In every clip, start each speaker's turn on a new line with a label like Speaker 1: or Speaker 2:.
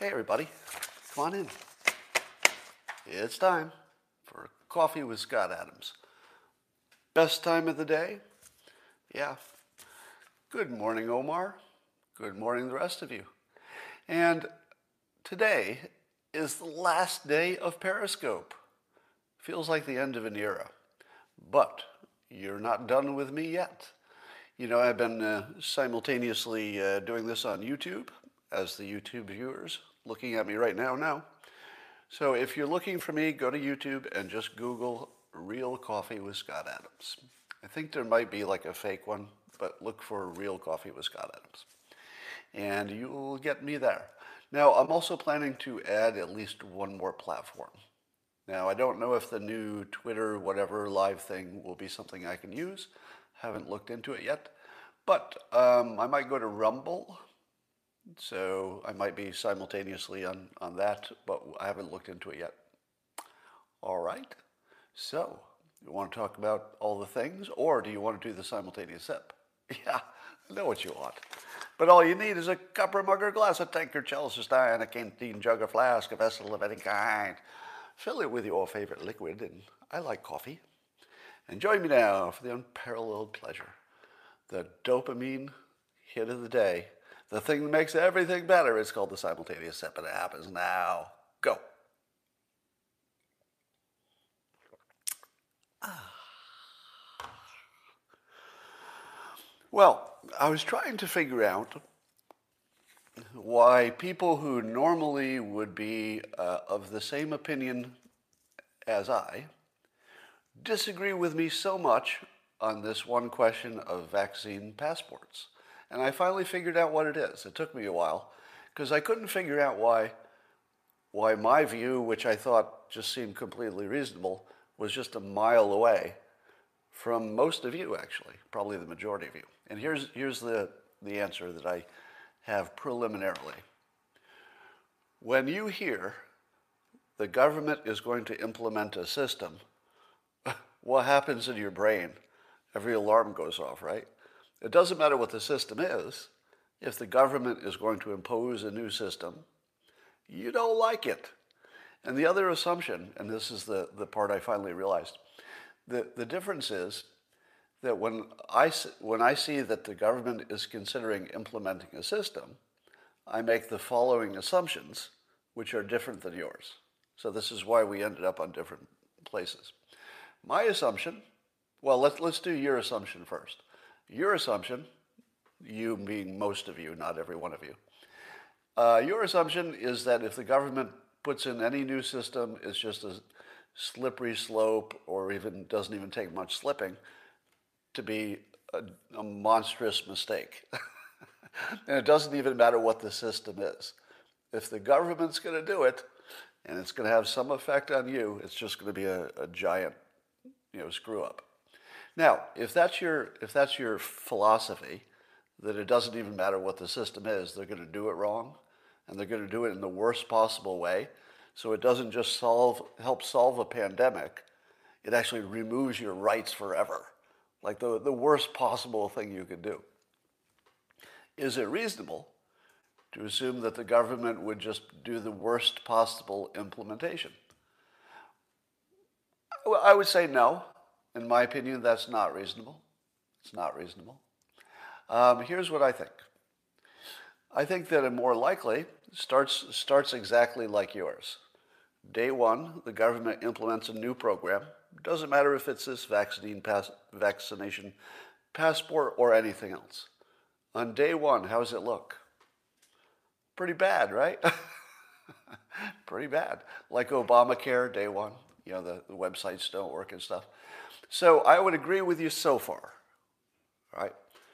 Speaker 1: Hey, everybody, come on in. It's time for coffee with Scott Adams. Best time of the day? Yeah. Good morning, Omar. Good morning, the rest of you. And today is the last day of Periscope. Feels like the end of an era. But you're not done with me yet. You know, I've been uh, simultaneously uh, doing this on YouTube, as the YouTube viewers looking at me right now now. So if you're looking for me, go to YouTube and just Google Real Coffee with Scott Adams. I think there might be like a fake one, but look for Real Coffee with Scott Adams. And you'll get me there. Now, I'm also planning to add at least one more platform. Now, I don't know if the new Twitter, whatever live thing will be something I can use. Haven't looked into it yet. But um, I might go to Rumble so I might be simultaneously on, on that, but I haven't looked into it yet. All right. So, you want to talk about all the things, or do you want to do the simultaneous sip? Yeah, I know what you want. But all you need is a cup or mug or glass, a tankard, chalice, a stein, a canteen, jug, a flask, a vessel of any kind. Fill it with your favorite liquid, and I like coffee. And join me now for the unparalleled pleasure, the dopamine hit of the day the thing that makes everything better is called the simultaneous sip, and it happens now. Go. Well, I was trying to figure out why people who normally would be uh, of the same opinion as I disagree with me so much on this one question of vaccine passports. And I finally figured out what it is. It took me a while because I couldn't figure out why, why my view, which I thought just seemed completely reasonable, was just a mile away from most of you, actually, probably the majority of you. And here's, here's the, the answer that I have preliminarily. When you hear the government is going to implement a system, what happens in your brain? Every alarm goes off, right? It doesn't matter what the system is. If the government is going to impose a new system, you don't like it. And the other assumption, and this is the, the part I finally realized, the, the difference is that when I, when I see that the government is considering implementing a system, I make the following assumptions, which are different than yours. So this is why we ended up on different places. My assumption, well, let's, let's do your assumption first. Your assumption, you being most of you, not every one of you, uh, your assumption is that if the government puts in any new system, it's just a slippery slope or even doesn't even take much slipping to be a, a monstrous mistake. and it doesn't even matter what the system is. If the government's going to do it and it's going to have some effect on you, it's just going to be a, a giant you know, screw up. Now, if that's your if that's your philosophy, that it doesn't even matter what the system is, they're going to do it wrong, and they're going to do it in the worst possible way. So it doesn't just solve help solve a pandemic; it actually removes your rights forever, like the the worst possible thing you could do. Is it reasonable to assume that the government would just do the worst possible implementation? I would say no. In my opinion, that's not reasonable. It's not reasonable. Um, here's what I think. I think that a more likely starts starts exactly like yours. Day one, the government implements a new program. Doesn't matter if it's this vaccine pass, vaccination passport or anything else. On day one, how does it look? Pretty bad, right? Pretty bad. Like Obamacare, day one. You know, the, the websites don't work and stuff. So I would agree with you so far, right?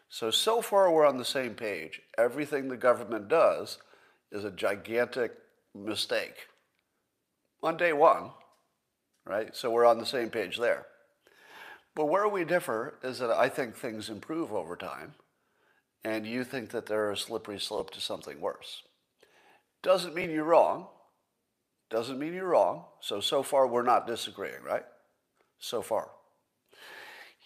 Speaker 1: So, so far we're on the same page. Everything the government does is a gigantic mistake on day one, right? So we're on the same page there. But where we differ is that I think things improve over time, and you think that they're a slippery slope to something worse. Doesn't mean you're wrong. Doesn't mean you're wrong. So, so far we're not disagreeing, right? So far.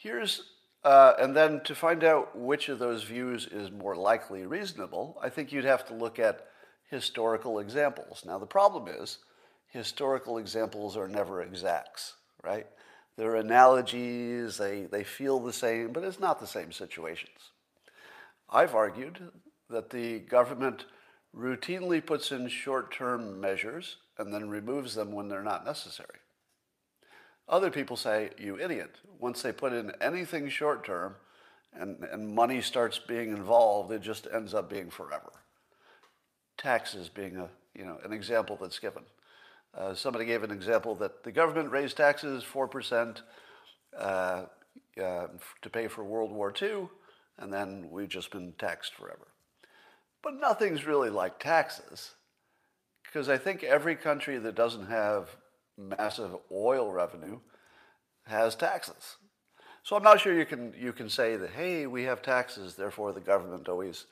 Speaker 1: Here's, uh, and then to find out which of those views is more likely reasonable, I think you'd have to look at historical examples. Now, the problem is historical examples are never exacts, right? They're analogies, they, they feel the same, but it's not the same situations. I've argued that the government routinely puts in short term measures and then removes them when they're not necessary. Other people say, you idiot. Once they put in anything short term and, and money starts being involved, it just ends up being forever. Taxes being a, you know, an example that's given. Uh, somebody gave an example that the government raised taxes 4% uh, uh, to pay for World War II, and then we've just been taxed forever. But nothing's really like taxes, because I think every country that doesn't have massive oil revenue has taxes. So I'm not sure you can, you can say that, hey, we have taxes, therefore the government always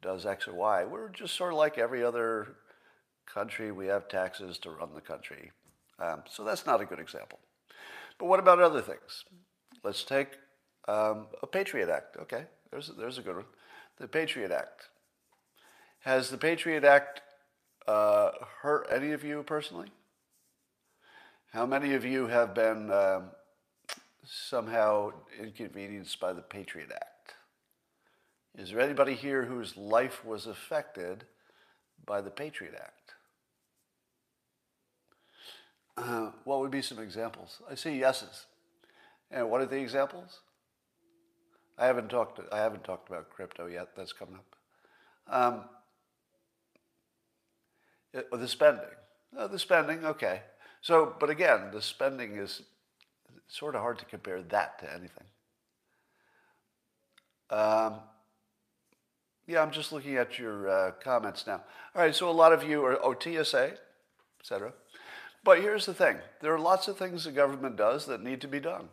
Speaker 1: does X or Y. We're just sort of like every other country. We have taxes to run the country. Um, so that's not a good example. But what about other things? Let's take um, a Patriot Act. Okay, there's, there's a good one. The Patriot Act. Has the Patriot Act uh, hurt any of you personally? How many of you have been um, somehow inconvenienced by the Patriot Act? Is there anybody here whose life was affected by the Patriot Act? Uh, what would be some examples? I see yeses. And what are the examples? I haven't talked. I haven't talked about crypto yet. That's coming up. Um, it, the spending. Uh, the spending. Okay. So, but again, the spending is sort of hard to compare that to anything. Um, yeah, I'm just looking at your uh, comments now. All right, so a lot of you are OTSA, etc. But here's the thing there are lots of things the government does that need to be done.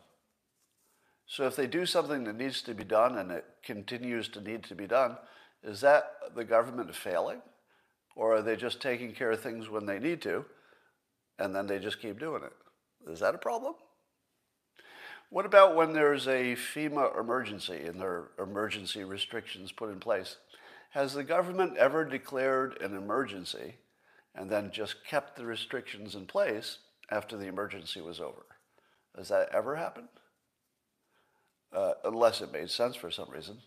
Speaker 1: So if they do something that needs to be done and it continues to need to be done, is that the government failing? Or are they just taking care of things when they need to and then they just keep doing it? Is that a problem? What about when there's a FEMA emergency and there are emergency restrictions put in place? Has the government ever declared an emergency and then just kept the restrictions in place after the emergency was over? Has that ever happened? Uh, unless it made sense for some reason.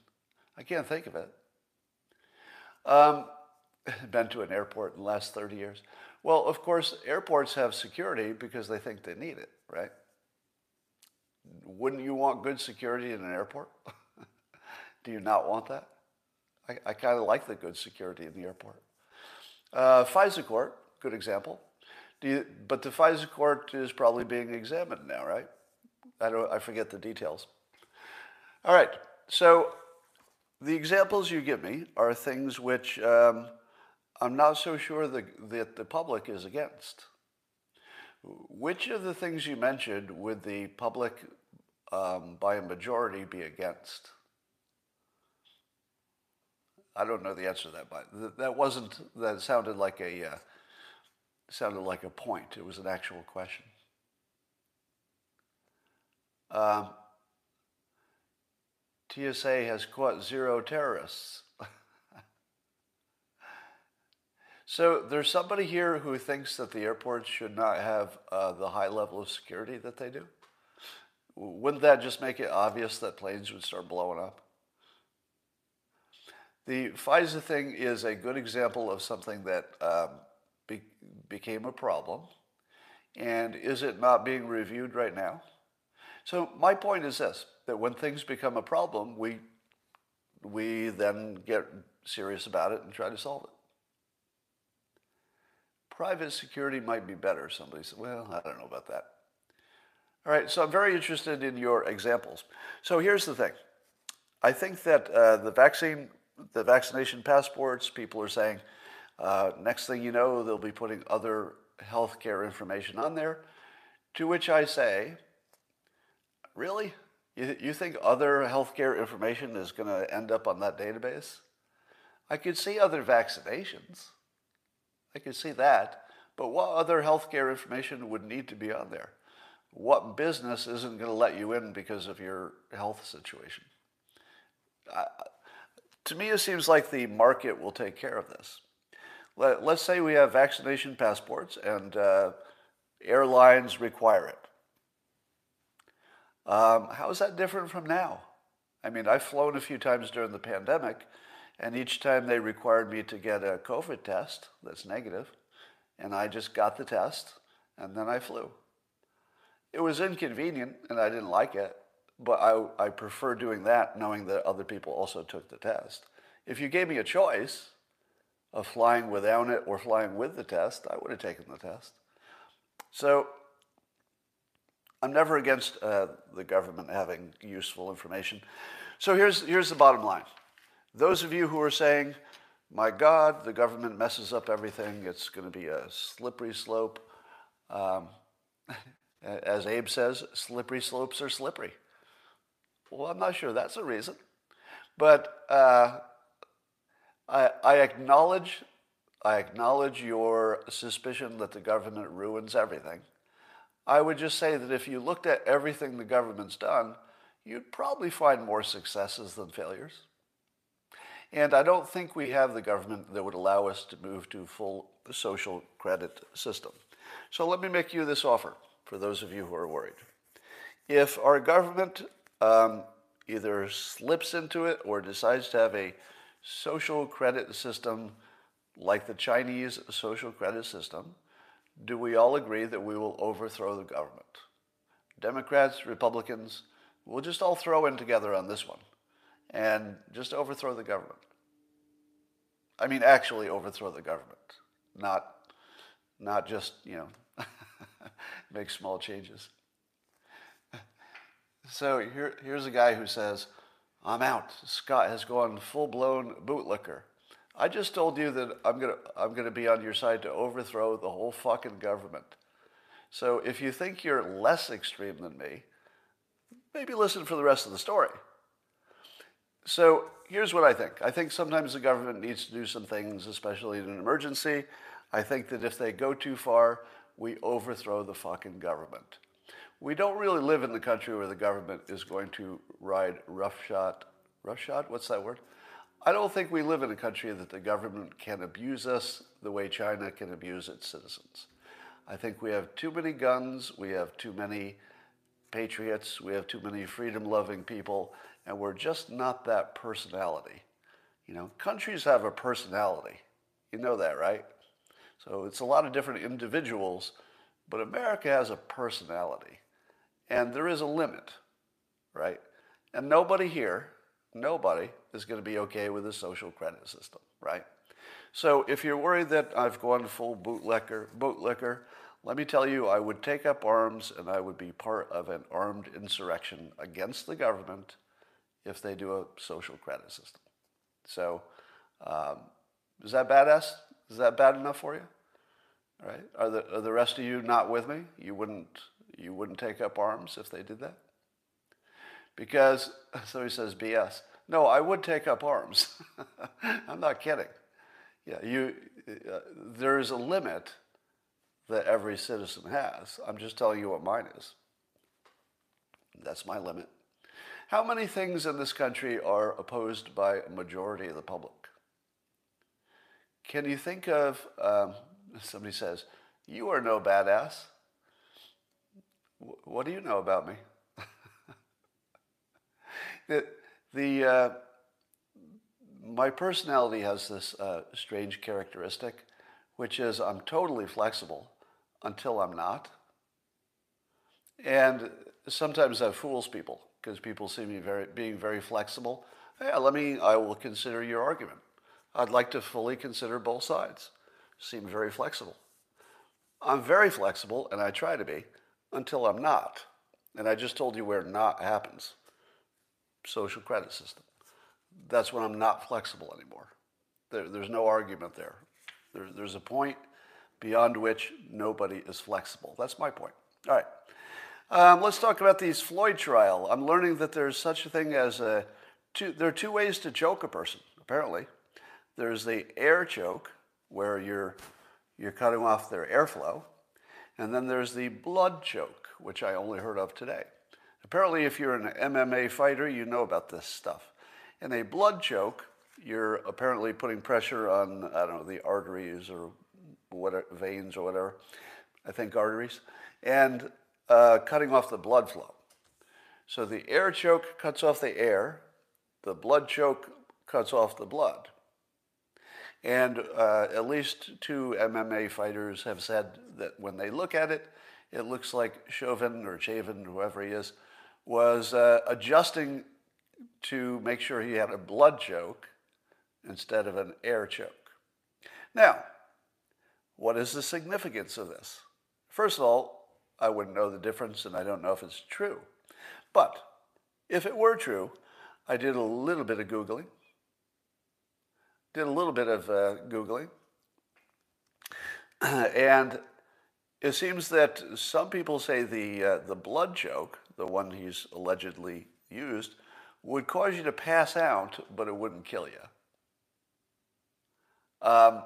Speaker 1: I can't think of it. Um, been to an airport in the last 30 years. Well, of course, airports have security because they think they need it, right? Wouldn't you want good security in an airport? Do you not want that? I, I kind of like the good security in the airport. Uh, FISA court, good example. You, but the FISA court is probably being examined now, right? I, don't, I forget the details. All right, so the examples you give me are things which um, I'm not so sure the, that the public is against. Which of the things you mentioned would the public, um, by a majority, be against? I don't know the answer to that, but that wasn't. That sounded like a uh, sounded like a point. It was an actual question. Um, TSA has caught zero terrorists. So there's somebody here who thinks that the airports should not have uh, the high level of security that they do. Wouldn't that just make it obvious that planes would start blowing up? The FISA thing is a good example of something that um, be- became a problem. And is it not being reviewed right now? So, my point is this that when things become a problem, we, we then get serious about it and try to solve it. Private security might be better. Somebody said, well, I don't know about that. All right, so I'm very interested in your examples. So here's the thing. I think that uh, the vaccine the vaccination passports, people are saying, uh, next thing you know, they'll be putting other healthcare information on there. To which I say, really? You, you think other healthcare information is going to end up on that database? I could see other vaccinations. I can see that. But what other healthcare information would need to be on there? What business isn't going to let you in because of your health situation? To me, it seems like the market will take care of this. Let, us say we have vaccination passports and uh, airlines require it. Um, how is that different from now? I mean, I've flown a few times during the pandemic, and each time they required me to get a COVID test that's negative, and I just got the test, and then I flew. It was inconvenient, and I didn't like it, but I, I prefer doing that knowing that other people also took the test. If you gave me a choice of flying without it or flying with the test, I would have taken the test. So I'm never against uh, the government having useful information. So here's, here's the bottom line. Those of you who are saying, my God, the government messes up everything, it's going to be a slippery slope. Um, as Abe says, slippery slopes are slippery. Well, I'm not sure that's a reason. But uh, I, I, acknowledge, I acknowledge your suspicion that the government ruins everything. I would just say that if you looked at everything the government's done, you'd probably find more successes than failures. And I don't think we have the government that would allow us to move to full social credit system. So let me make you this offer for those of you who are worried. If our government um, either slips into it or decides to have a social credit system like the Chinese social credit system, do we all agree that we will overthrow the government? Democrats, Republicans, we'll just all throw in together on this one and just overthrow the government. I mean, actually overthrow the government, not, not just, you know, make small changes. So here, here's a guy who says, I'm out. Scott has gone full blown bootlicker. I just told you that I'm gonna I'm gonna be on your side to overthrow the whole fucking government. So if you think you're less extreme than me, maybe listen for the rest of the story. So here's what I think. I think sometimes the government needs to do some things, especially in an emergency. I think that if they go too far, we overthrow the fucking government. We don't really live in the country where the government is going to ride roughshod. Roughshod? What's that word? I don't think we live in a country that the government can abuse us the way China can abuse its citizens. I think we have too many guns, we have too many patriots, we have too many freedom loving people, and we're just not that personality. You know, countries have a personality. You know that, right? So it's a lot of different individuals, but America has a personality. And there is a limit, right? And nobody here, nobody is going to be okay with a social credit system, right? So if you're worried that I've gone full bootlicker, bootlicker, let me tell you, I would take up arms and I would be part of an armed insurrection against the government if they do a social credit system. So um, is that badass? Is that bad enough for you? All right. Are the, are the rest of you not with me? You wouldn't, you wouldn't take up arms if they did that? Because, so he says, BS. No, I would take up arms. I'm not kidding. Yeah, you, uh, there is a limit that every citizen has. I'm just telling you what mine is. That's my limit. How many things in this country are opposed by a majority of the public? Can you think of, um, somebody says, you are no badass. What do you know about me? the, the uh, my personality has this uh, strange characteristic, which is I'm totally flexible until I'm not. And sometimes that fools people because people see me very, being very flexible. Yeah, let me, I will consider your argument. I'd like to fully consider both sides. Seem very flexible. I'm very flexible, and I try to be, until I'm not. And I just told you where not happens social credit system. That's when I'm not flexible anymore. There, there's no argument there. there. There's a point beyond which nobody is flexible. That's my point. All right. Um, let's talk about these Floyd trial. I'm learning that there's such a thing as a two, there are two ways to choke a person, apparently. There's the air choke, where you're, you're cutting off their airflow. And then there's the blood choke, which I only heard of today. Apparently, if you're an MMA fighter, you know about this stuff. In a blood choke, you're apparently putting pressure on, I don't know, the arteries or whatever, veins or whatever. I think arteries, and uh, cutting off the blood flow. So the air choke cuts off the air, the blood choke cuts off the blood. And uh, at least two MMA fighters have said that when they look at it, it looks like Chauvin or Chavin, whoever he is, was uh, adjusting to make sure he had a blood choke instead of an air choke. Now, what is the significance of this? First of all, I wouldn't know the difference and I don't know if it's true. But if it were true, I did a little bit of Googling, did a little bit of uh, Googling, and it seems that some people say the, uh, the blood choke, the one he's allegedly used, would cause you to pass out, but it wouldn't kill you. Um,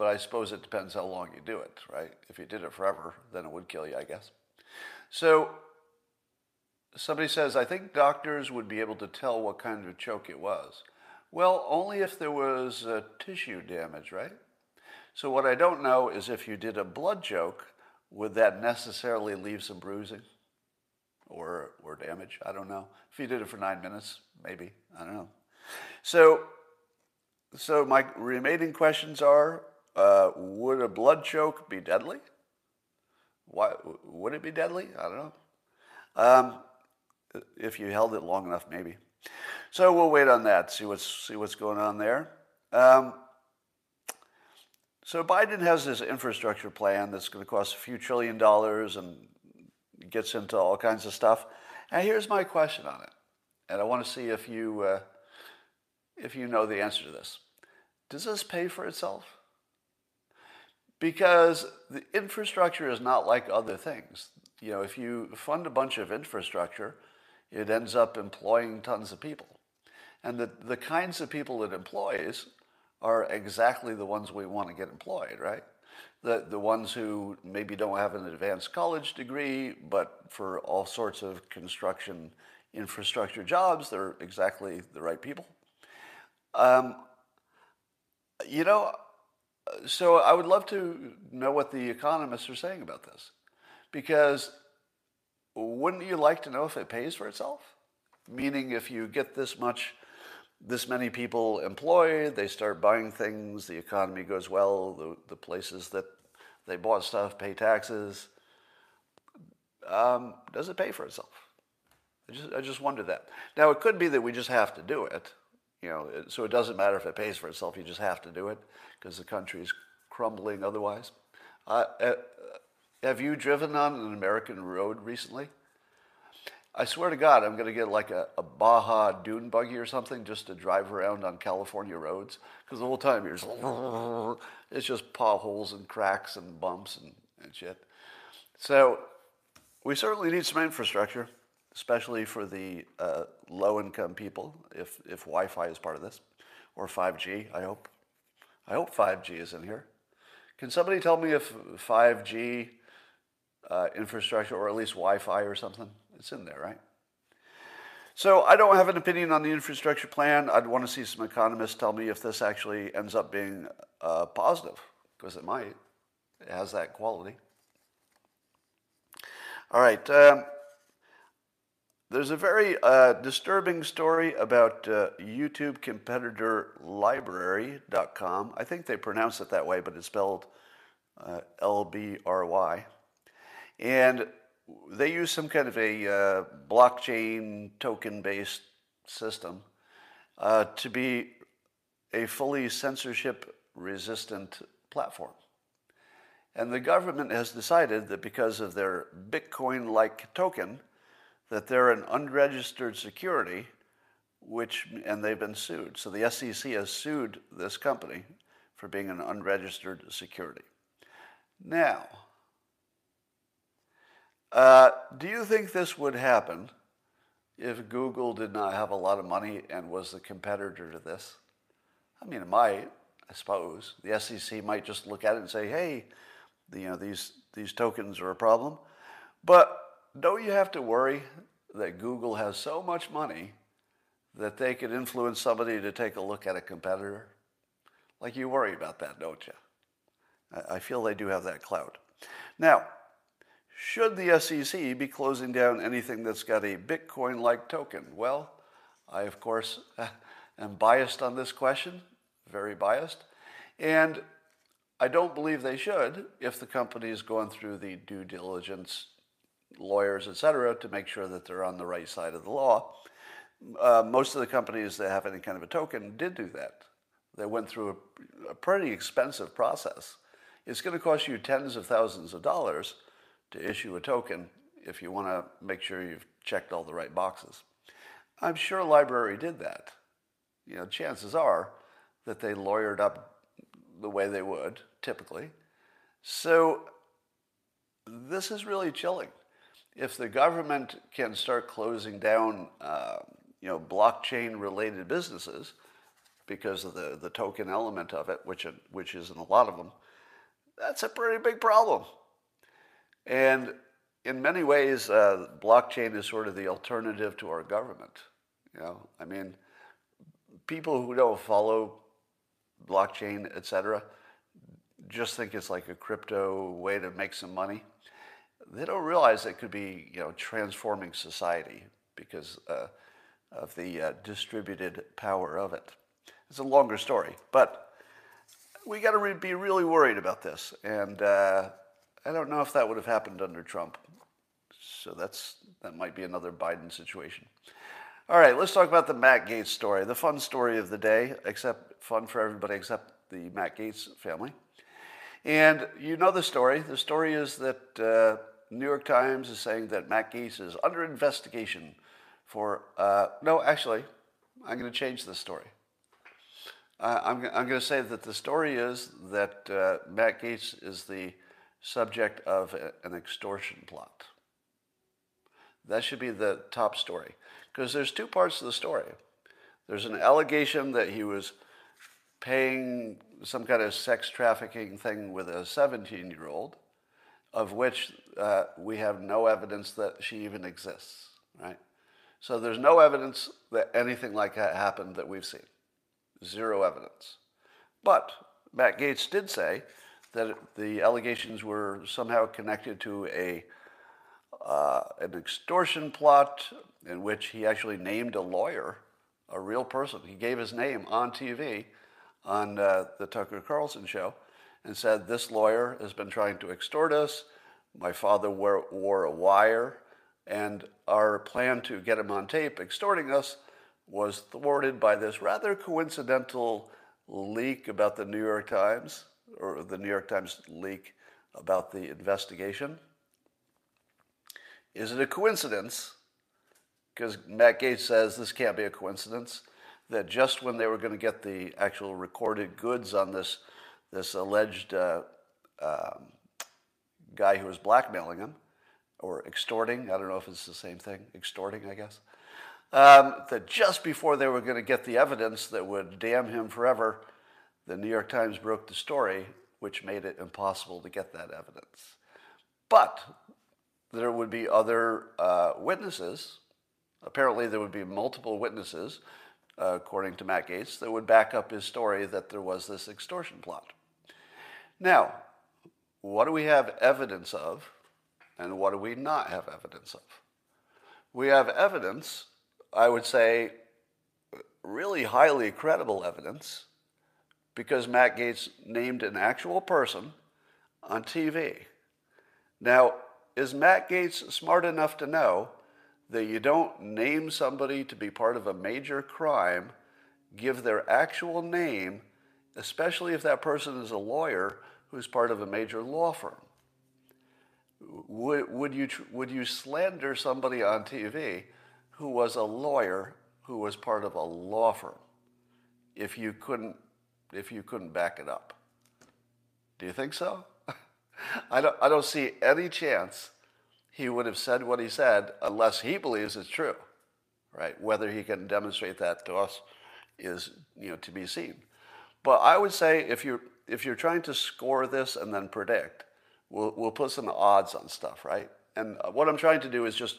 Speaker 1: but I suppose it depends how long you do it, right? If you did it forever, then it would kill you, I guess. So somebody says, I think doctors would be able to tell what kind of choke it was. Well, only if there was uh, tissue damage, right? So what I don't know is if you did a blood choke, would that necessarily leave some bruising or, or damage? I don't know. If you did it for nine minutes, maybe. I don't know. So, so my remaining questions are, uh, would a blood choke be deadly? Why would it be deadly? I don't know. Um, if you held it long enough, maybe. So we'll wait on that. See what's see what's going on there. Um, so Biden has this infrastructure plan that's going to cost a few trillion dollars and gets into all kinds of stuff. And here's my question on it, and I want to see if you uh, if you know the answer to this. Does this pay for itself? Because the infrastructure is not like other things. You know, if you fund a bunch of infrastructure, it ends up employing tons of people. And the, the kinds of people it employs are exactly the ones we want to get employed, right? The, the ones who maybe don't have an advanced college degree, but for all sorts of construction infrastructure jobs, they're exactly the right people. Um, you know, so I would love to know what the economists are saying about this, because wouldn't you like to know if it pays for itself? Meaning, if you get this much, this many people employed, they start buying things, the economy goes well, the, the places that they bought stuff pay taxes. Um, does it pay for itself? I just, I just wonder that. Now, it could be that we just have to do it. You know, so it doesn't matter if it pays for itself, you just have to do it because the country is crumbling otherwise. Uh, have you driven on an American road recently? I swear to God, I'm going to get like a, a, Baja dune buggy or something just to drive around on California roads because the whole time you're just, it's just potholes and cracks and bumps and, and shit. So we certainly need some infrastructure, especially for the uh, low-income people, if, if Wi-Fi is part of this, or 5G, I hope. I hope 5G is in here. Can somebody tell me if 5G uh, infrastructure, or at least Wi-Fi or something, it's in there, right? So I don't have an opinion on the infrastructure plan. I'd want to see some economists tell me if this actually ends up being uh, positive, because it might. It has that quality. All right. Um, there's a very uh, disturbing story about uh, YouTube competitor LBRY.com. I think they pronounce it that way, but it's spelled uh, L B R Y. And they use some kind of a uh, blockchain token based system uh, to be a fully censorship resistant platform. And the government has decided that because of their Bitcoin like token, that they're an unregistered security, which and they've been sued. So the SEC has sued this company for being an unregistered security. Now, uh, do you think this would happen if Google did not have a lot of money and was the competitor to this? I mean, it might, I suppose. The SEC might just look at it and say, "Hey, you know, these these tokens are a problem," but don't you have to worry that Google has so much money that they could influence somebody to take a look at a competitor? Like you worry about that, don't you? I feel they do have that clout. Now, should the SEC be closing down anything that's got a Bitcoin like token? Well, I, of course, am biased on this question, very biased. And I don't believe they should if the company is going through the due diligence, lawyers, et cetera, to make sure that they're on the right side of the law. Uh, most of the companies that have any kind of a token did do that. They went through a, a pretty expensive process. It's going to cost you tens of thousands of dollars to issue a token if you want to make sure you've checked all the right boxes. I'm sure LBRY did that. You know, chances are that they lawyered up the way they would typically. So this is really chilling. If the government can start closing down, uh, you know, blockchain-related businesses because of the, the token element of it, which which is in a lot of them, that's a pretty big problem. And in many ways, uh, blockchain is sort of the alternative to our government. You know, I mean, people who don't follow blockchain, et cetera, just think it's like a crypto way to make some money. They don't realize it could be, you know, transforming society because uh, of the uh, distributed power of it. It's a longer story, but we got to re- be really worried about this. And uh, I don't know if that would have happened under Trump. So that's that might be another Biden situation. All right, let's talk about the Matt Gaetz story, the fun story of the day, except fun for everybody except the Matt Gaetz family. And you know the story. The story is that uh, New York Times is saying that Matt Gaetz is under investigation for. Uh, no, actually, I'm going to change the story. Uh, I'm, I'm going to say that the story is that uh, Matt Gaetz is the subject of a, an extortion plot. That should be the top story. Because there's two parts of the story. There's an allegation that he was paying some kind of sex trafficking thing with a 17 year old, of which uh, we have no evidence that she even exists, right? So there's no evidence that anything like that happened that we've seen. Zero evidence. But Matt Gaetz did say that the allegations were somehow connected to a uh, an extortion plot in which he actually named a lawyer, a real person. He gave his name on TV on uh, the Tucker Carlson show and said, This lawyer has been trying to extort us. My father wore, wore a wire, and our plan to get him on tape extorting us was thwarted by this rather coincidental leak about the New York Times, or the New York Times leak about the investigation. Is it a coincidence? Because Matt Gaetz says this can't be a coincidence that just when they were going to get the actual recorded goods on this this alleged uh, um, guy who was blackmailing him or extorting, I don't know if it's the same thing, extorting, I guess, um, that just before they were going to get the evidence that would damn him forever, the New York Times broke the story, which made it impossible to get that evidence. But there would be other uh, witnesses. Apparently, there would be multiple witnesses, uh, according to Matt Gaetz, that would back up his story that there was this extortion plot. Now, what do we have evidence of, and what do we not have evidence of? We have evidence, I would say, really highly credible evidence, because Matt Gaetz named an actual person on TV. Now, is Matt Gaetz smart enough to know that you don't name somebody to be part of a major crime, give their actual name, especially if that person is a lawyer who's part of a major law firm? Would, would, you, would you slander somebody on TV who was a lawyer who was part of a law firm if you couldn't, if you couldn't back it up? Do you think so? I don't, I don't see any chance he would have said what he said unless he believes it's true, right? Whether he can demonstrate that to us is, you know, to be seen. But I would say if you're, if you're trying to score this and then predict, we'll, we'll put some odds on stuff, right? And what I'm trying to do is just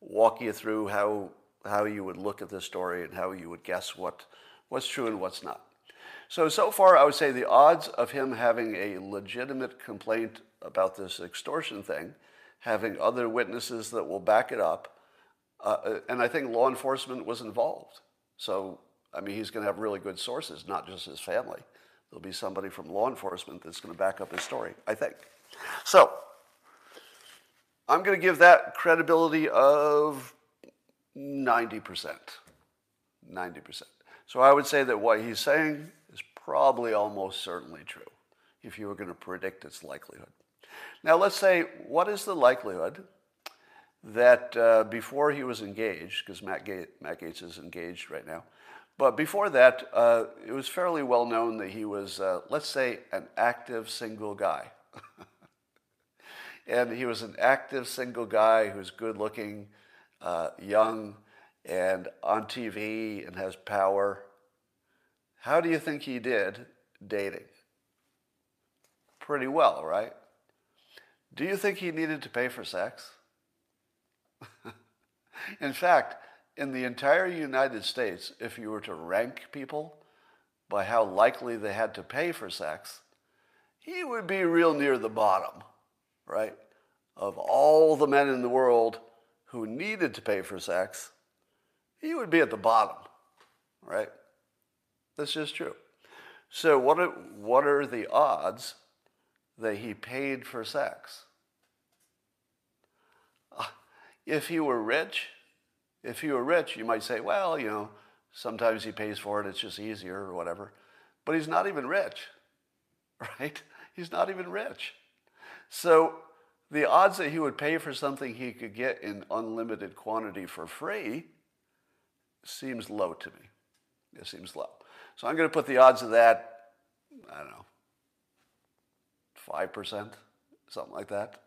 Speaker 1: walk you through how, how you would look at this story and how you would guess what, what's true and what's not. So, so far, I would say the odds of him having a legitimate complaint about this extortion thing, having other witnesses that will back it up, uh, and I think law enforcement was involved. So, I mean, he's going to have really good sources, not just his family. There'll be somebody from law enforcement that's going to back up his story, I think. So, I'm going to give that credibility of 90%. 90%. So I would say that what he's saying is probably almost certainly true if you were going to predict its likelihood. Now, let's say, what is the likelihood that uh, before he was engaged, because Matt, Matt, Gaetz is engaged right now, but before that, uh, it was fairly well known that he was, uh, let's say, an active single guy. and he was an active single guy who's good looking, uh, young, and on TV and has power. How do you think he did dating? Pretty well, right? Do you think he needed to pay for sex? in fact, in the entire United States, if you were to rank people by how likely they had to pay for sex, he would be real near the bottom, right? Of all the men in the world who needed to pay for sex, he would be at the bottom, right? That's just true. So, what are, what are the odds that he paid for sex? Uh, if he were rich, if he were rich, you might say, well, you know, sometimes he pays for it, it's just easier or whatever. But he's not even rich, right? He's not even rich. So the odds that he would pay for something he could get in unlimited quantity for free seems low to me. It seems low. So I'm going to put the odds of that, I don't know, 5%, something like that.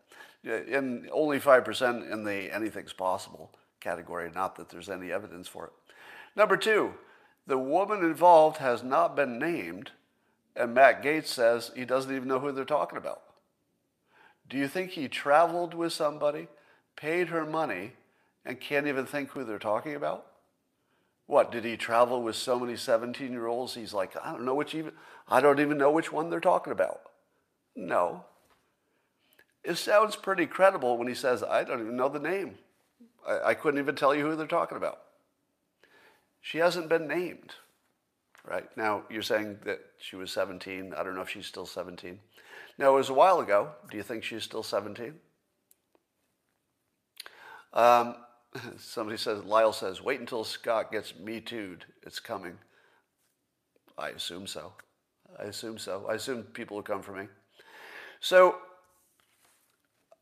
Speaker 1: And only 5% in the anything's possible category, not that there's any evidence for it. Number two, the woman involved has not been named, and Matt Gaetz says he doesn't even know who they're talking about. Do you think he traveled with somebody, paid her money, and can't even think who they're talking about? What, did he travel with so many 17 year olds? He's like, I don't know which even, I don't even know which one they're talking about. No. It sounds pretty credible when he says, I don't even know the name. I, I couldn't even tell you who they're talking about. She hasn't been named, right? Now, you're saying that she was 17. I don't know if she's still 17. Now, it was a while ago. Do you think she's still 17? Um, somebody says, Lyle says, wait until Scott gets me too'd. It's coming. I assume so. I assume so. I assume people will come for me. So,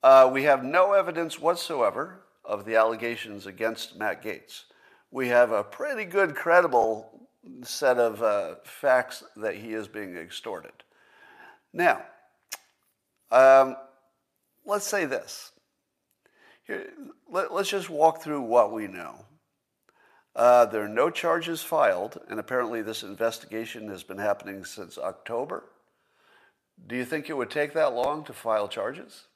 Speaker 1: uh, we have no evidence whatsoever of the allegations against Matt Gaetz. We have a pretty good, credible set of uh, facts that he is being extorted. Now, um, let's say this. Here, let, us just walk through what we know. Uh, there are no charges filed, and apparently this investigation has been happening since October. Do you think it would take that long to file charges?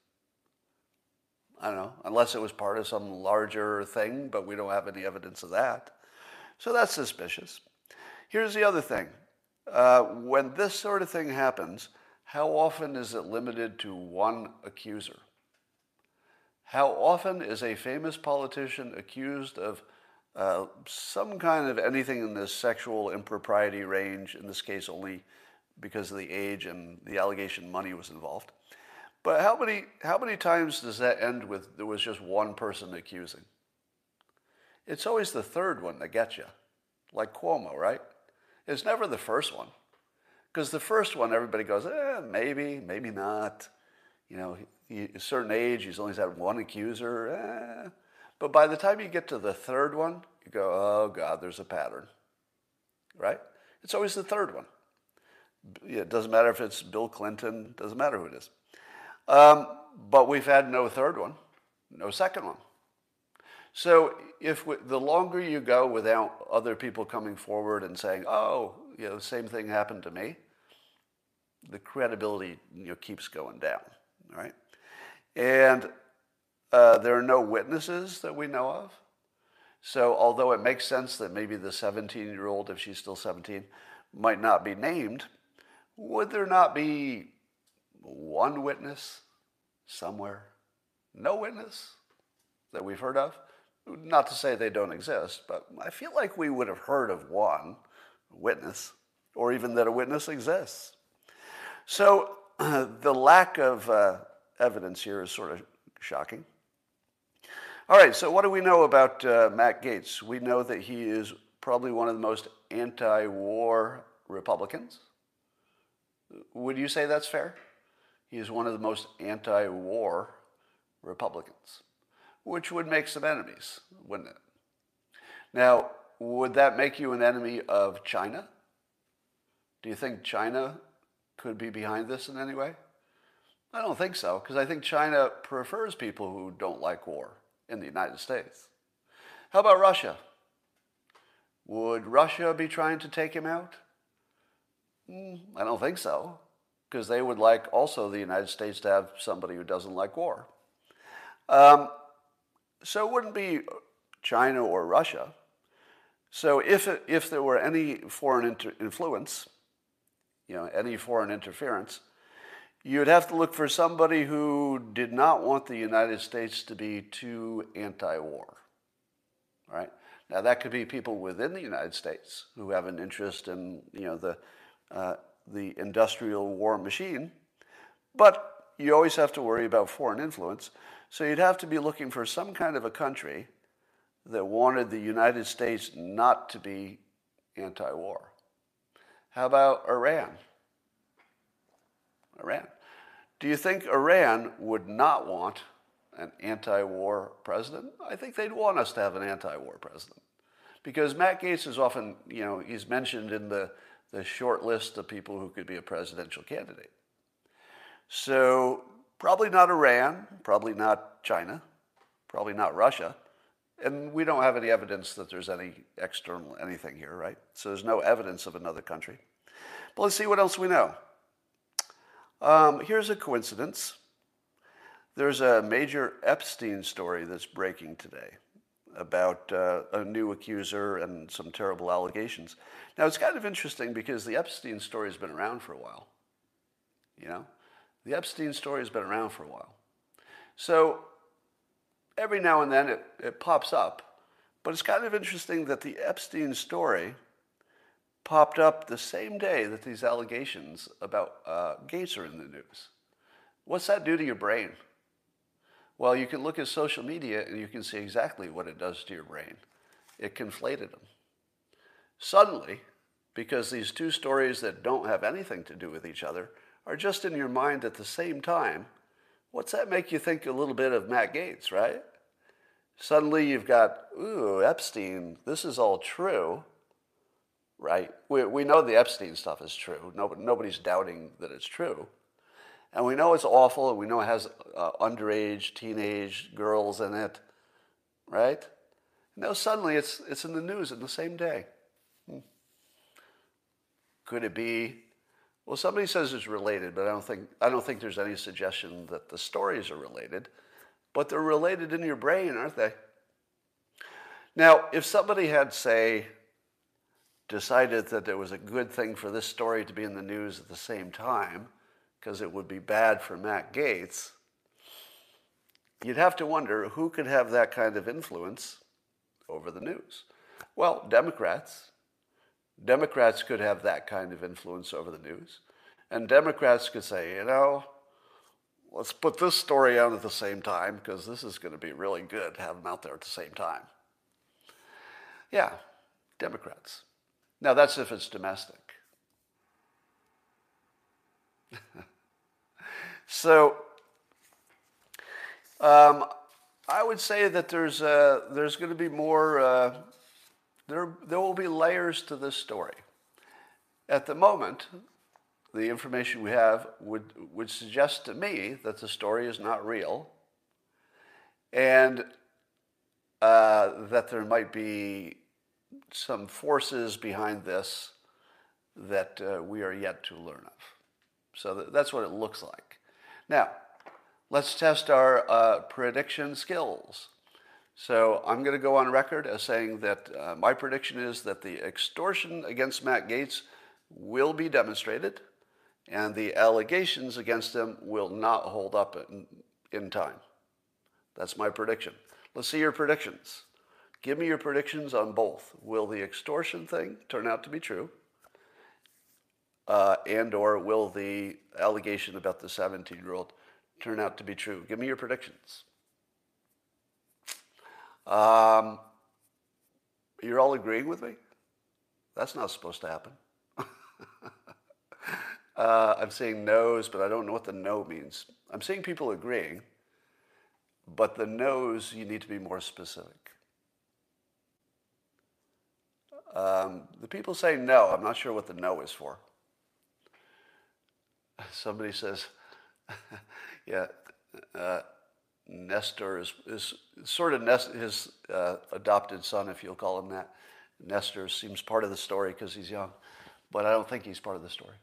Speaker 1: I don't know, unless it was part of some larger thing, but we don't have any evidence of that. So that's suspicious. Here's the other thing uh, when this sort of thing happens, how often is it limited to one accuser? How often is a famous politician accused of uh, some kind of anything in this sexual impropriety range, in this case only because of the age and the allegation money was involved? But how many, how many times does that end with there was just one person accusing? It's always the third one that gets you, like Cuomo, right? It's never the first one. Because the first one, everybody goes, eh, maybe, maybe not. You know, he, a certain age, he's only had one accuser. Eh. But by the time you get to the third one, you go, oh God, there's a pattern, right? It's always the third one. It doesn't matter if it's Bill Clinton, doesn't matter who it is. Um, but we've had no third one, no second one. So if we, the longer you go without other people coming forward and saying, "Oh, you know, the same thing happened to me," the credibility you know, keeps going down, right? And uh, there are no witnesses that we know of. So, although it makes sense that maybe the 17 year old, if she's still 17, might not be named, would there not be one witness somewhere? No witness that we've heard of? Not to say they don't exist, but I feel like we would have heard of one witness, or even that a witness exists. So the lack of uh, evidence here is sort of shocking. All right, so what do we know about uh, Matt Gaetz? We know that he is probably one of the most anti war Republicans. Would you say that's fair? He is one of the most anti war Republicans, which would make some enemies, wouldn't it? Now, would that make you an enemy of China? Do you think China could be behind this in any way? I don't think so, because I think China prefers people who don't like war in the United States. How about Russia? Would Russia be trying to take him out? Mm, I don't think so, because they would like also the United States to have somebody who doesn't like war. Um, so it wouldn't be China or Russia. So if, if there were any foreign inter- influence, you know, any foreign interference, you'd have to look for somebody who did not want the United States to be too anti-war, right? Now that could be people within the United States who have an interest in, you know, the uh, the industrial war machine, but you always have to worry about foreign influence. So you'd have to be looking for some kind of a country that wanted the United States not to be anti war. How about Iran? Iran. Do you think Iran would not want an anti war president? I think they'd want us to have an anti war president. Because Matt Gaetz is often, you know, he's mentioned in the, the short list of people who could be a presidential candidate. So, probably not Iran, probably not China, probably not Russia. And we don't have any evidence that there's any external anything here, right? So there's no evidence of another country. But let's see what else we know. Um, here's a coincidence. There's a major Epstein story that's breaking today about uh, a new accuser and some terrible allegations. Now, it's kind of interesting because the Epstein story has been around for a while. You know, the Epstein story has been around for a while. So every now and then it, it pops up. But it's kind of interesting that the Epstein story popped up the same day that these allegations about uh, Gaetz are in the news. What's that do to your brain? Well, you can look at social media and you can see exactly what it does to your brain. It conflated them. Suddenly, because these two stories that don't have anything to do with each other are just in your mind at the same time, what's that make you think a little bit of Matt Gaetz, right? Suddenly you've got, ooh, Epstein, this is all true right? We, we know the Epstein stuff is true. Nobody, nobody's doubting that it's true. And we know it's awful, and we know it has uh, underage, teenage girls in it, right? Now suddenly it's, it's in the news in the same day. Hmm. Could it be? Well, somebody says it's related, but I don't think, I don't think there's any suggestion that the stories are related. But they're related in your brain, aren't they? Now, if somebody had, say, decided that it was a good thing for this story to be in the news at the same time because it would be bad for Matt Gaetz, you'd have to wonder who could have that kind of influence over the news. Well, Democrats. Democrats could have that kind of influence over the news. And Democrats could say, you know, let's put this story out at the same time because this is going to be really good to have them out there at the same time. Yeah, Democrats. Now, that's if it's domestic. so, um, I would say that there's, uh, there's going to be more, uh, there, there will be layers to this story. At the moment, the information we have would, would suggest to me that the story is not real and uh, that there might be some forces behind this that uh, we are yet to learn of. So that's what it looks like. Now, let's test our uh, prediction skills. So I'm going to go on record as saying that uh, my prediction is that the extortion against Matt Gaetz will be demonstrated and the allegations against him will not hold up in, in time. That's my prediction. Let's see your predictions. Give me your predictions on both. Will the extortion thing turn out to be true? Uh, and or will the allegation about the 17-year-old turn out to be true? Give me your predictions. Um, you're all agreeing with me? That's not supposed to happen. uh, I'm seeing no's, but I don't know what the no means. I'm seeing people agreeing, but the no's, you need to be more specific. Um, the people say no, I'm not sure what the no is for. Somebody says, yeah, uh, Nestor is, is sort of Nest, his uh, adopted son, if you'll call him that. Nestor seems part of the story because he's young, but I don't think he's part of the story.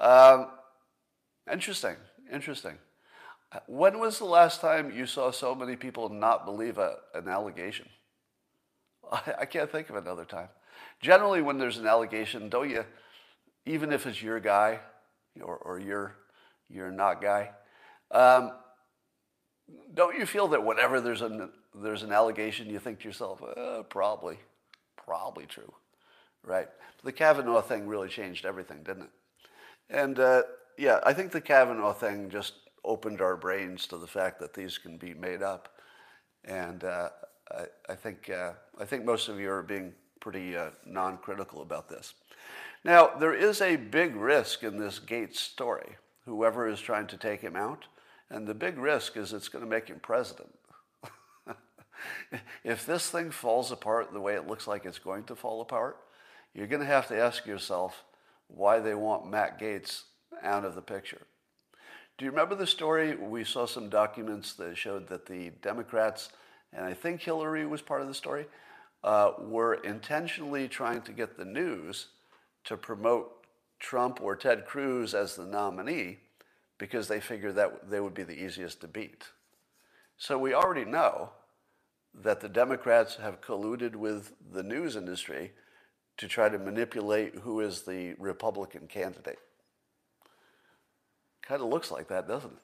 Speaker 1: Um, interesting, interesting. When was the last time you saw so many people not believe a, an allegation? I, I can't think of another time. Generally, when there's an allegation, don't you, even if it's your guy or, or your, your not guy, um, don't you feel that whenever there's an, there's an allegation, you think to yourself, uh, probably, probably true, right? The Kavanaugh thing really changed everything, didn't it? And uh, yeah, I think the Kavanaugh thing just opened our brains to the fact that these can be made up. And uh, I, I, think, uh, I think most of you are being pretty uh, non-critical about this. Now, there is a big risk in this Gaetz story, whoever is trying to take him out. And the big risk is it's going to make him president. if this thing falls apart the way it looks like it's going to fall apart, you're going to have to ask yourself why they want Matt Gaetz out of the picture. Do you remember the story? We saw some documents that showed that the Democrats, and I think Hillary was part of the story, uh, were intentionally trying to get the news to promote Trump or Ted Cruz as the nominee because they figured that they would be the easiest to beat. So we already know that the Democrats have colluded with the news industry to try to manipulate who is the Republican candidate. Kind of looks like that, doesn't it?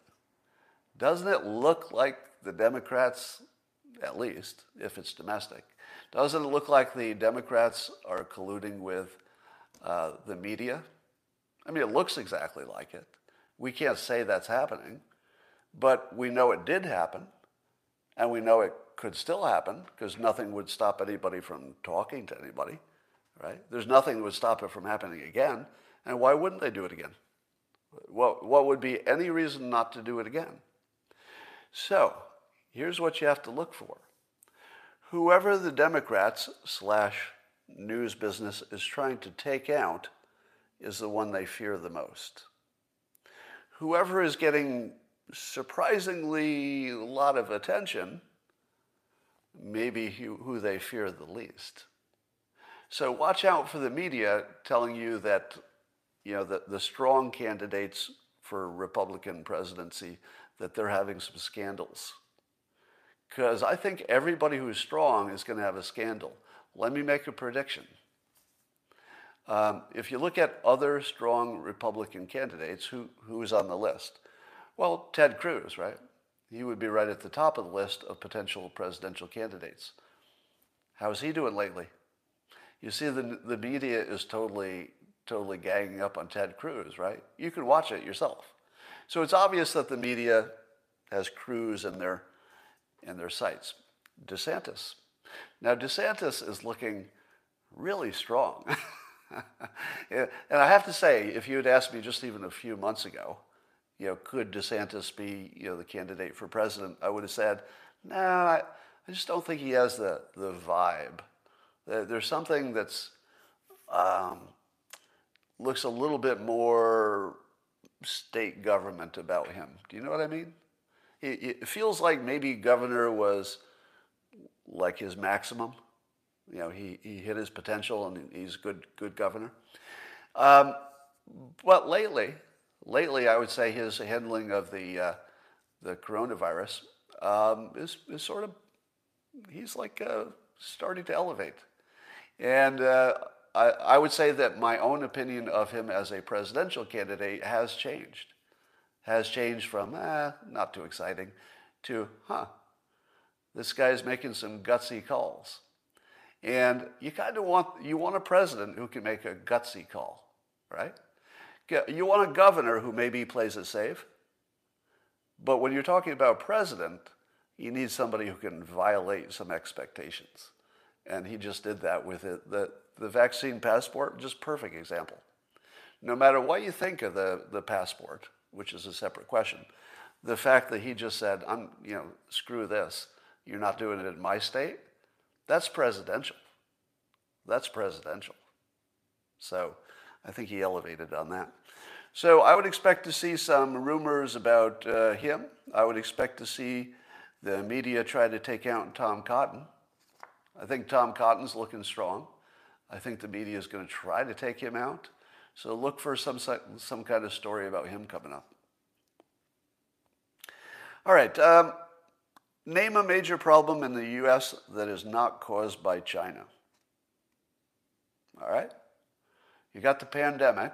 Speaker 1: Doesn't it look like the Democrats, at least if it's domestic, doesn't it look like the Democrats are colluding with uh, the media? I mean, it looks exactly like it. We can't say that's happening, but we know it did happen, and we know it could still happen because nothing would stop anybody from talking to anybody, right? There's nothing that would stop it from happening again, and why wouldn't they do it again? What, what would be any reason not to do it again? So, here's what you have to look for. Whoever the Democrats slash news business is trying to take out is the one they fear the most whoever is getting surprisingly a lot of attention may be who they fear the least. So watch out for the media telling you that, you know, the, the strong candidates for Republican presidency, that they're having some scandals. Because I think everybody who's strong is going to have a scandal. Let me make a prediction. Um, if you look at other strong Republican candidates, who, who is on the list? Well, Ted Cruz, right? He would be right at the top of the list of potential presidential candidates. How's he doing lately? You see, the, the media is totally, totally ganging up on Ted Cruz, right? You can watch it yourself. So it's obvious that the media has Cruz in their, in their sights. DeSantis. Now, DeSantis is looking really strong. and I have to say, if you had asked me just even a few months ago, you know, could DeSantis be, you know, the candidate for president? I would have said, no, nah, I, just don't think he has the, the vibe. There's something that's um, looks a little bit more state government about him. Do you know what I mean? It, it feels like maybe governor was like his maximum you know, he, he hit his potential and he's a good, good governor. Um, but lately, lately, I would say his handling of the, uh, the coronavirus um, is, is sort of, he's like uh, starting to elevate. And uh, I, I would say that my own opinion of him as a presidential candidate has changed. Has changed from, eh, not too exciting, to, huh, this guy's making some gutsy calls. And you kind of want, you want a president who can make a gutsy call, right? You want a governor who maybe plays it safe. But when you're talking about president, you need somebody who can violate some expectations. And he just did that with it. The, the vaccine passport, just perfect example. No matter what you think of the, the passport, which is a separate question, the fact that he just said, I'm, you know, screw this, you're not doing it in my state, that's presidential. That's presidential. So I think he elevated on that. So I would expect to see some rumors about uh, him. I would expect to see the media try to take out Tom Cotton. I think Tom Cotton's looking strong. I think the media is going to try to take him out. So look for some, some kind of story about him coming up. All right. Um, name a major problem in the U.S. that is not caused by China. All right. You got the pandemic,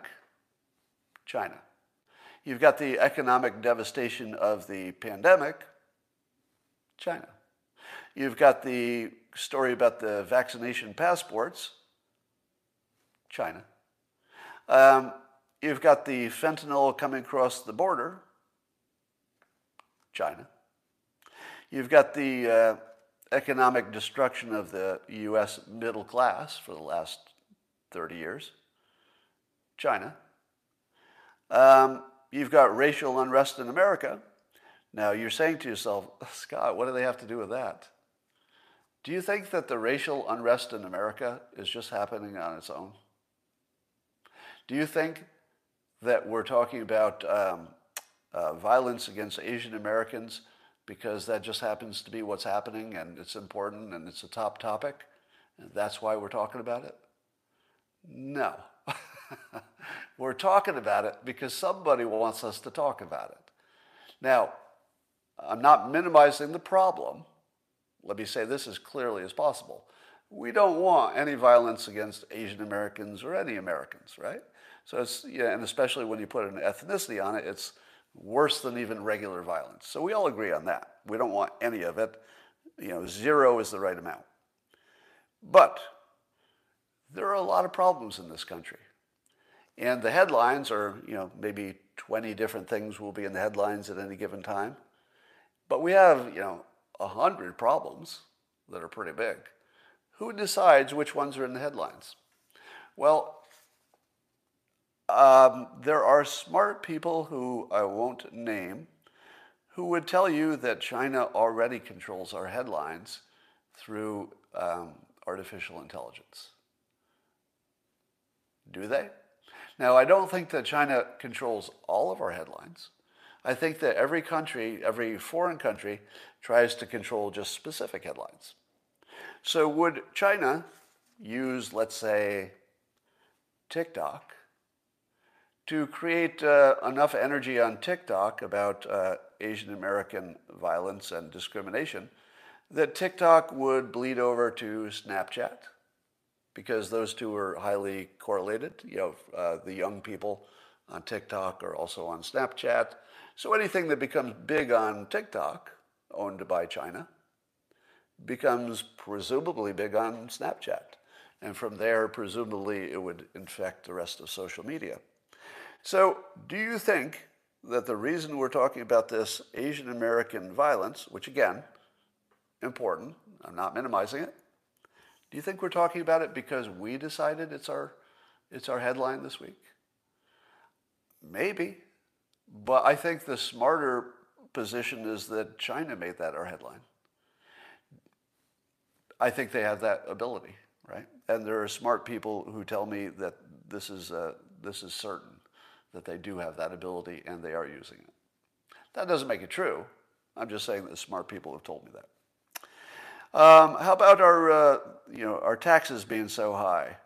Speaker 1: China. You've got the economic devastation of the pandemic, China. You've got the story about the vaccination passports, China. Um, you've got the fentanyl coming across the border, China. You've got the uh, economic destruction of the U.S. middle class for the last 30 years, China. Um, you've got racial unrest in America. Now you're saying to yourself, Scott, what do they have to do with that? Do you think that the racial unrest in America is just happening on its own? Do you think that we're talking about um, uh, violence against Asian Americans because that just happens to be what's happening and it's important and it's a top topic? And that's why we're talking about it? No. we're talking about it because somebody wants us to talk about it. Now, I'm not minimizing the problem. Let me say this as clearly as possible. We don't want any violence against Asian Americans or any Americans, right? So it's, yeah, and especially when you put an ethnicity on it, it's worse than even regular violence. So we all agree on that. We don't want any of it. You know, zero is the right amount. But there are a lot of problems in this country. And the headlines are, you know, maybe 20 different things will be in the headlines at any given time. But we have, you know, 100 problems that are pretty big. Who decides which ones are in the headlines? Well, um, there are smart people who I won't name who would tell you that China already controls our headlines through um, artificial intelligence. Do they? Now, I don't think that China controls all of our headlines. I think that every country, every foreign country, tries to control just specific headlines. So, would China use, let's say, TikTok to create uh, enough energy on TikTok about uh, Asian American violence and discrimination that TikTok would bleed over to Snapchat? because those two are highly correlated. You know, uh, the young people on TikTok are also on Snapchat. So anything that becomes big on TikTok, owned by China, becomes presumably big on Snapchat. And from there, presumably, it would infect the rest of social media. So, do you think that the reason we're talking about this Asian American violence, which again, important, I'm not minimizing it, do you think we're talking about it because we decided it's our, it's our headline this week? Maybe. But I think the smarter position is that China made that our headline. I think they have that ability, right? And there are smart people who tell me that this is, uh, this is certain, that they do have that ability and they are using it. That doesn't make it true. I'm just saying that smart people have told me that. Um, how about our, uh, you know, our taxes being so high?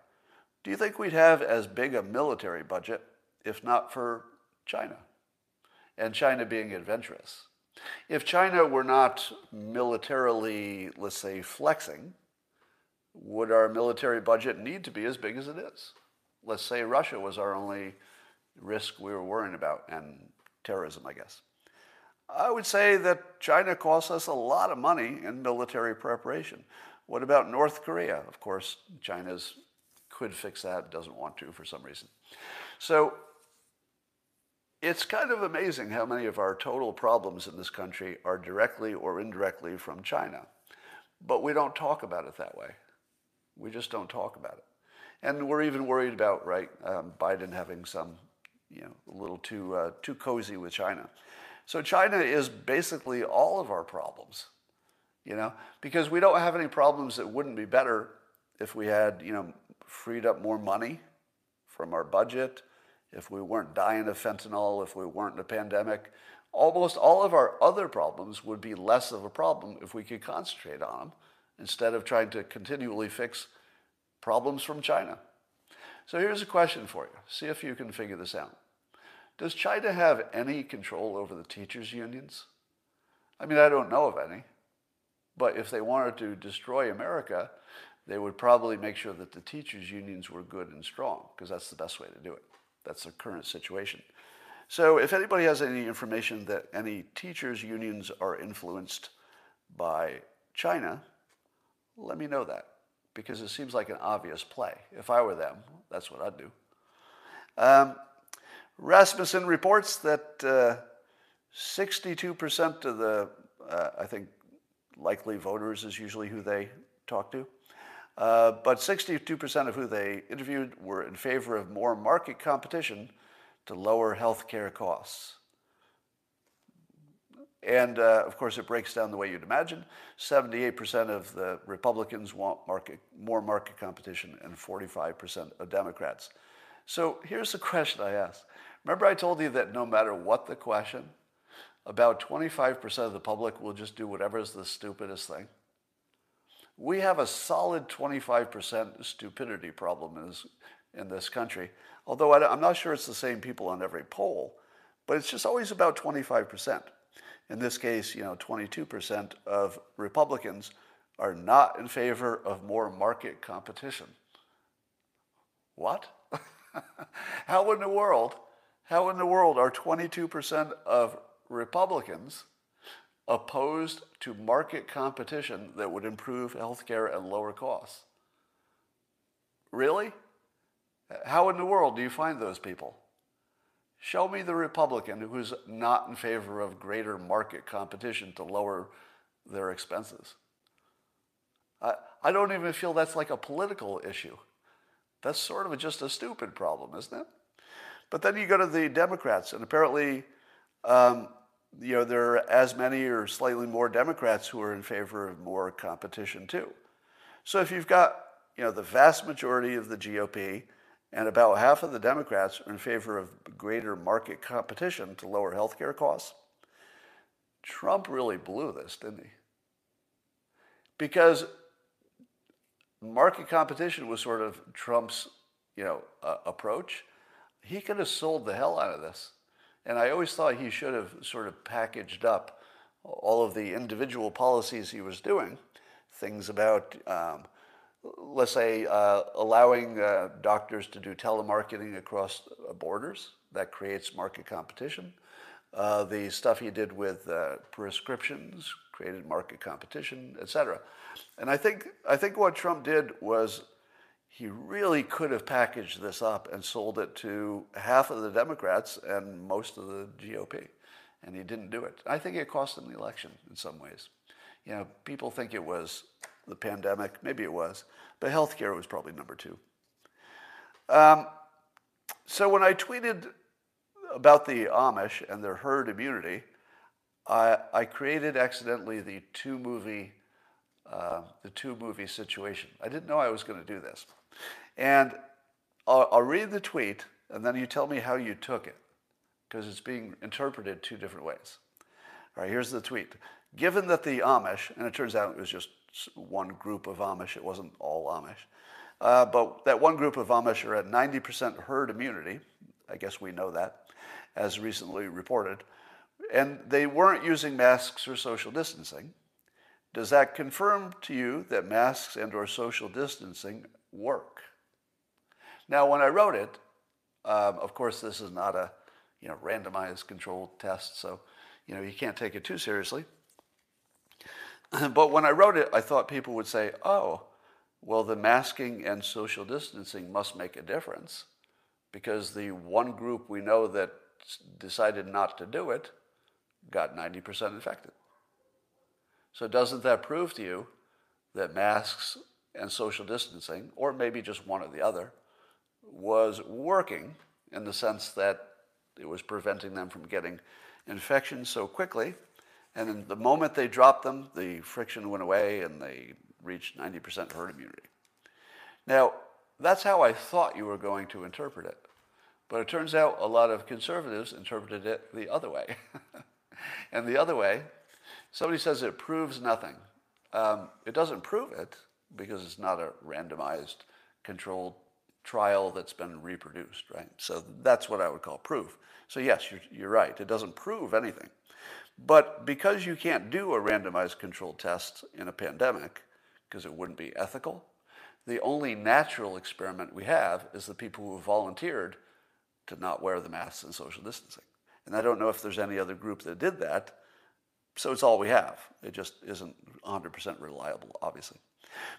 Speaker 1: Do you think we'd have as big a military budget if not for China? And China being adventurous. If China were not militarily, let's say, flexing, would our military budget need to be as big as it is? Let's say Russia was our only risk we were worrying about, and terrorism, I guess. I would say that China costs us a lot of money in military preparation. What about North Korea? Of course, China's could fix that, doesn't want to for some reason. So it's kind of amazing how many of our total problems in this country are directly or indirectly from China. But we don't talk about it that way. We just don't talk about it. And we're even worried about, right, um, Biden having some, you know, a little too, uh, too cozy with China. So China is basically all of our problems, you know, because we don't have any problems that wouldn't be better if we had, you know, freed up more money from our budget, if we weren't dying of fentanyl, if we weren't in a pandemic. Almost all of our other problems would be less of a problem if we could concentrate on them instead of trying to continually fix problems from China. So here's a question for you. See if you can figure this out. Does China have any control over the teachers' unions? I mean, I don't know of any. But if they wanted to destroy America, they would probably make sure that the teachers' unions were good and strong, because that's the best way to do it. That's the current situation. So if anybody has any information that any teachers' unions are influenced by China, let me know that, because it seems like an obvious play. If I were them, that's what I'd do. Um, Rasmussen reports that uh, 62% of the, uh, I think, likely voters is usually who they talk to, uh, but 62% of who they interviewed were in favor of more market competition to lower health care costs. And uh, of course, it breaks down the way you'd imagine. 78% of the Republicans want market, more market competition, and 45% of Democrats. So here's the question I asked Remember, I told you that no matter what the question, about 25% of the public will just do whatever is the stupidest thing? We have a solid 25% stupidity problem in this, in this country. Although I, am not sure it's the same people on every poll, but it's just always about 25%. In this case, you know, 22% of Republicans are not in favor of more market competition. What? How in the world how in the world are 22% of Republicans opposed to market competition that would improve healthcare and lower costs? Really? How in the world do you find those people? Show me the Republican who's not in favor of greater market competition to lower their expenses. I, I don't even feel that's like a political issue. That's sort of just a stupid problem, isn't it? But then you go to the Democrats, and apparently, um, you know, there are as many or slightly more Democrats who are in favor of more competition too. So if you've got, you know, the vast majority of the GOP and about half of the Democrats are in favor of greater market competition to lower healthcare costs, Trump really blew this, didn't he? Because market competition was sort of Trump's, you know, uh, approach he could have sold the hell out of this. And I always thought he should have sort of packaged up all of the individual policies he was doing, things about, um, let's say, uh, allowing uh, doctors to do telemarketing across borders. That creates market competition. Uh, the stuff he did with uh, prescriptions created market competition, et cetera. And I think, I think what Trump did was he really could have packaged this up and sold it to half of the Democrats and most of the GOP. And he didn't do it. I think it cost him the election in some ways. You know, people think it was the pandemic. Maybe it was. But healthcare was probably number two. Um, so when I tweeted about the Amish and their herd immunity, I, I created accidentally the two movie, uh, the two movie situation. I didn't know I was going to do this. And I'll, I'll read the tweet, and then you tell me how you took it, because it's being interpreted two different ways. All right, here's the tweet. Given that the Amish, and it turns out it was just one group of Amish, it wasn't all Amish, uh, but that one group of Amish are at 90% herd immunity, I guess we know that, as recently reported. And they weren't using masks or social distancing, does that confirm to you that masks and or social distancing work? Now, when I wrote it, um, of course, this is not a you know randomized controlled test, so you know you can't take it too seriously. but when I wrote it, I thought people would say, "Oh, well, the masking and social distancing must make a difference, because the one group we know that decided not to do it got 90% infected." So doesn't that prove to you that masks and social distancing, or maybe just one or the other, was working in the sense that it was preventing them from getting infections so quickly. And in the moment they dropped them, the friction went away and they reached 90% herd immunity. Now, that's how I thought you were going to interpret it. But it turns out a lot of conservatives interpreted it the other way. and the other way Somebody says it proves nothing. Um, it doesn't prove it because it's not a randomized controlled trial that's been reproduced, right? So that's what I would call proof. So yes, you're, you're right. It doesn't prove anything. But because you can't do a randomized controlled test in a pandemic, because it wouldn't be ethical, the only natural experiment we have is the people who volunteered to not wear the masks and social distancing. And I don't know if there's any other group that did that, so it's all we have. It just isn't 100% reliable, obviously.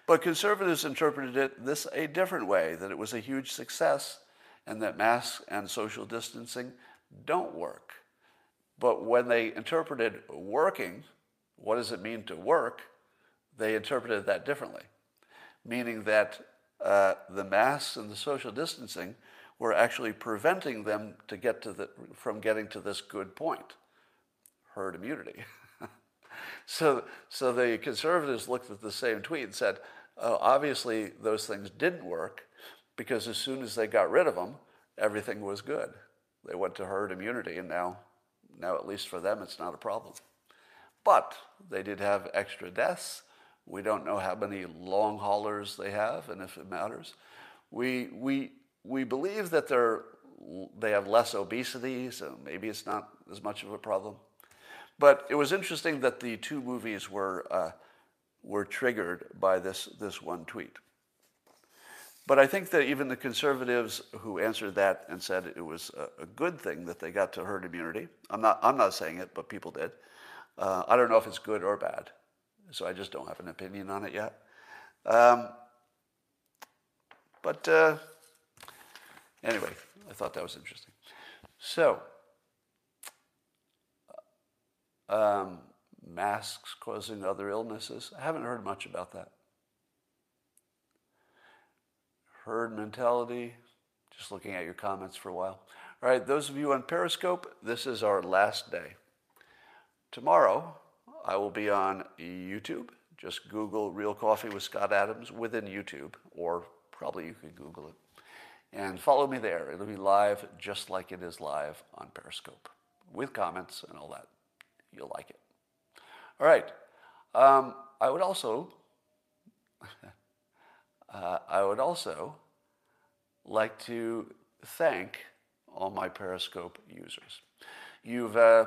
Speaker 1: But conservatives interpreted it this a different way that it was a huge success and that masks and social distancing don't work. But when they interpreted working, what does it mean to work? They interpreted that differently, meaning that uh, the masks and the social distancing were actually preventing them to get to the, from getting to this good point, herd immunity. So, so the conservatives looked at the same tweet and said, oh, obviously those things didn't work because as soon as they got rid of them, everything was good. They went to herd immunity, and now, now at least for them, it's not a problem. But they did have extra deaths. We don't know how many long haulers they have, and if it matters. We, we, we believe that they're, they have less obesity, so maybe it's not as much of a problem. But it was interesting that the two movies were, uh, were triggered by this, this one tweet. But I think that even the conservatives who answered that and said it was a, a good thing that they got to herd immunity, I'm not, I'm not saying it, but people did. Uh, I don't know if it's good or bad, so I just don't have an opinion on it yet. Um, but uh, anyway, I thought that was interesting. So, um, masks causing other illnesses. I haven't heard much about that. Herd mentality, just looking at your comments for a while. All right, those of you on Periscope, this is our last day. Tomorrow, I will be on YouTube. Just Google Real Coffee with Scott Adams within YouTube, or probably you can Google it. And follow me there. It'll be live just like it is live on Periscope with comments and all that you'll like it. All right. Um, I would also, uh, I would also like to thank all my Periscope users. You've uh,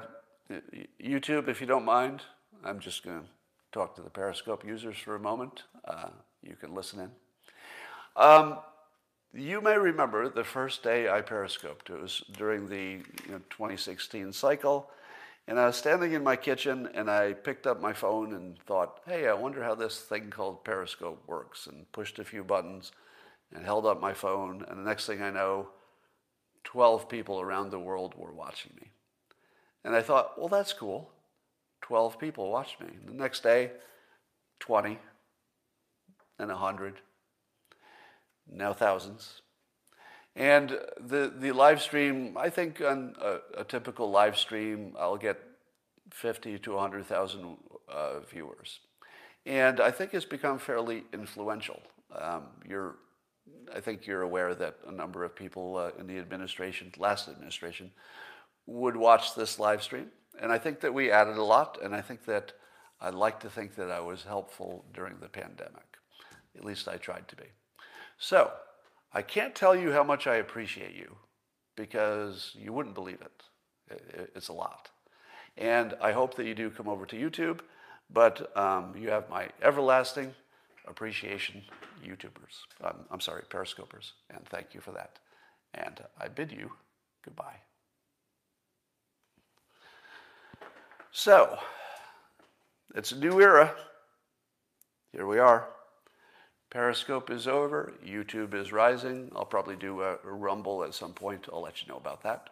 Speaker 1: YouTube, if you don't mind. I'm just going to talk to the Periscope users for a moment. Uh, you can listen in. Um, you may remember the first day I periscoped. It was during the you know, 2016 cycle. And I was standing in my kitchen and I picked up my phone and thought, hey, I wonder how this thing called Periscope works, and pushed a few buttons and held up my phone. And the next thing I know, 12 people around the world were watching me. And I thought, well, that's cool. 12 people watched me. The next day, 20 and 100, now thousands. And the, the live stream, I think on a, a typical live stream, I'll get 50 to 100,000 uh, viewers. And I think it's become fairly influential. Um, you're, I think you're aware that a number of people uh, in the administration, last administration, would watch this live stream. And I think that we added a lot, and I think that I'd like to think that I was helpful during the pandemic. At least I tried to be. So, I can't tell you how much I appreciate you because you wouldn't believe it. It's a lot. And I hope that you do come over to YouTube, but um, you have my everlasting appreciation, YouTubers. Um, I'm sorry, Periscopers, and thank you for that. And I bid you goodbye. So, it's a new era. Here we are. Periscope is over. YouTube is rising. I'll probably do a, Rumble at some point. I'll let you know about that.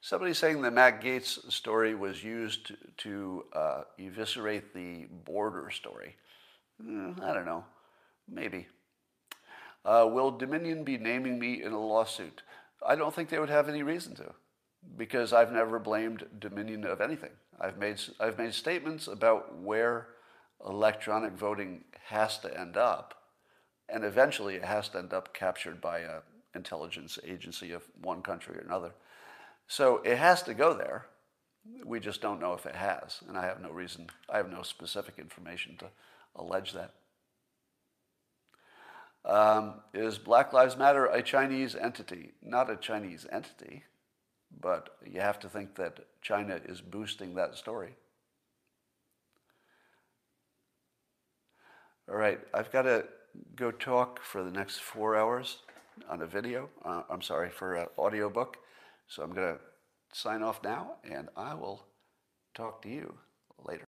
Speaker 1: Somebody saying the Matt Gaetz story was used to, to uh, eviscerate the border story. Mm, I don't know. Maybe. Uh, will Dominion be naming me in a lawsuit? I don't think they would have any reason to, because I've never blamed Dominion of anything. I've made I've made statements about where electronic voting has to end up, and eventually it has to end up captured by an intelligence agency of one country or another. So it has to go there. We just don't know if it has, and I have no reason, I have no specific information to allege that. Um, is Black Lives Matter a Chinese entity? Not a Chinese entity, but you have to think that China is boosting that story. All right, I've got to go talk for the next four hours on a video. Uh, I'm sorry, for an audio book. So I'm going to sign off now, and I will talk to you later.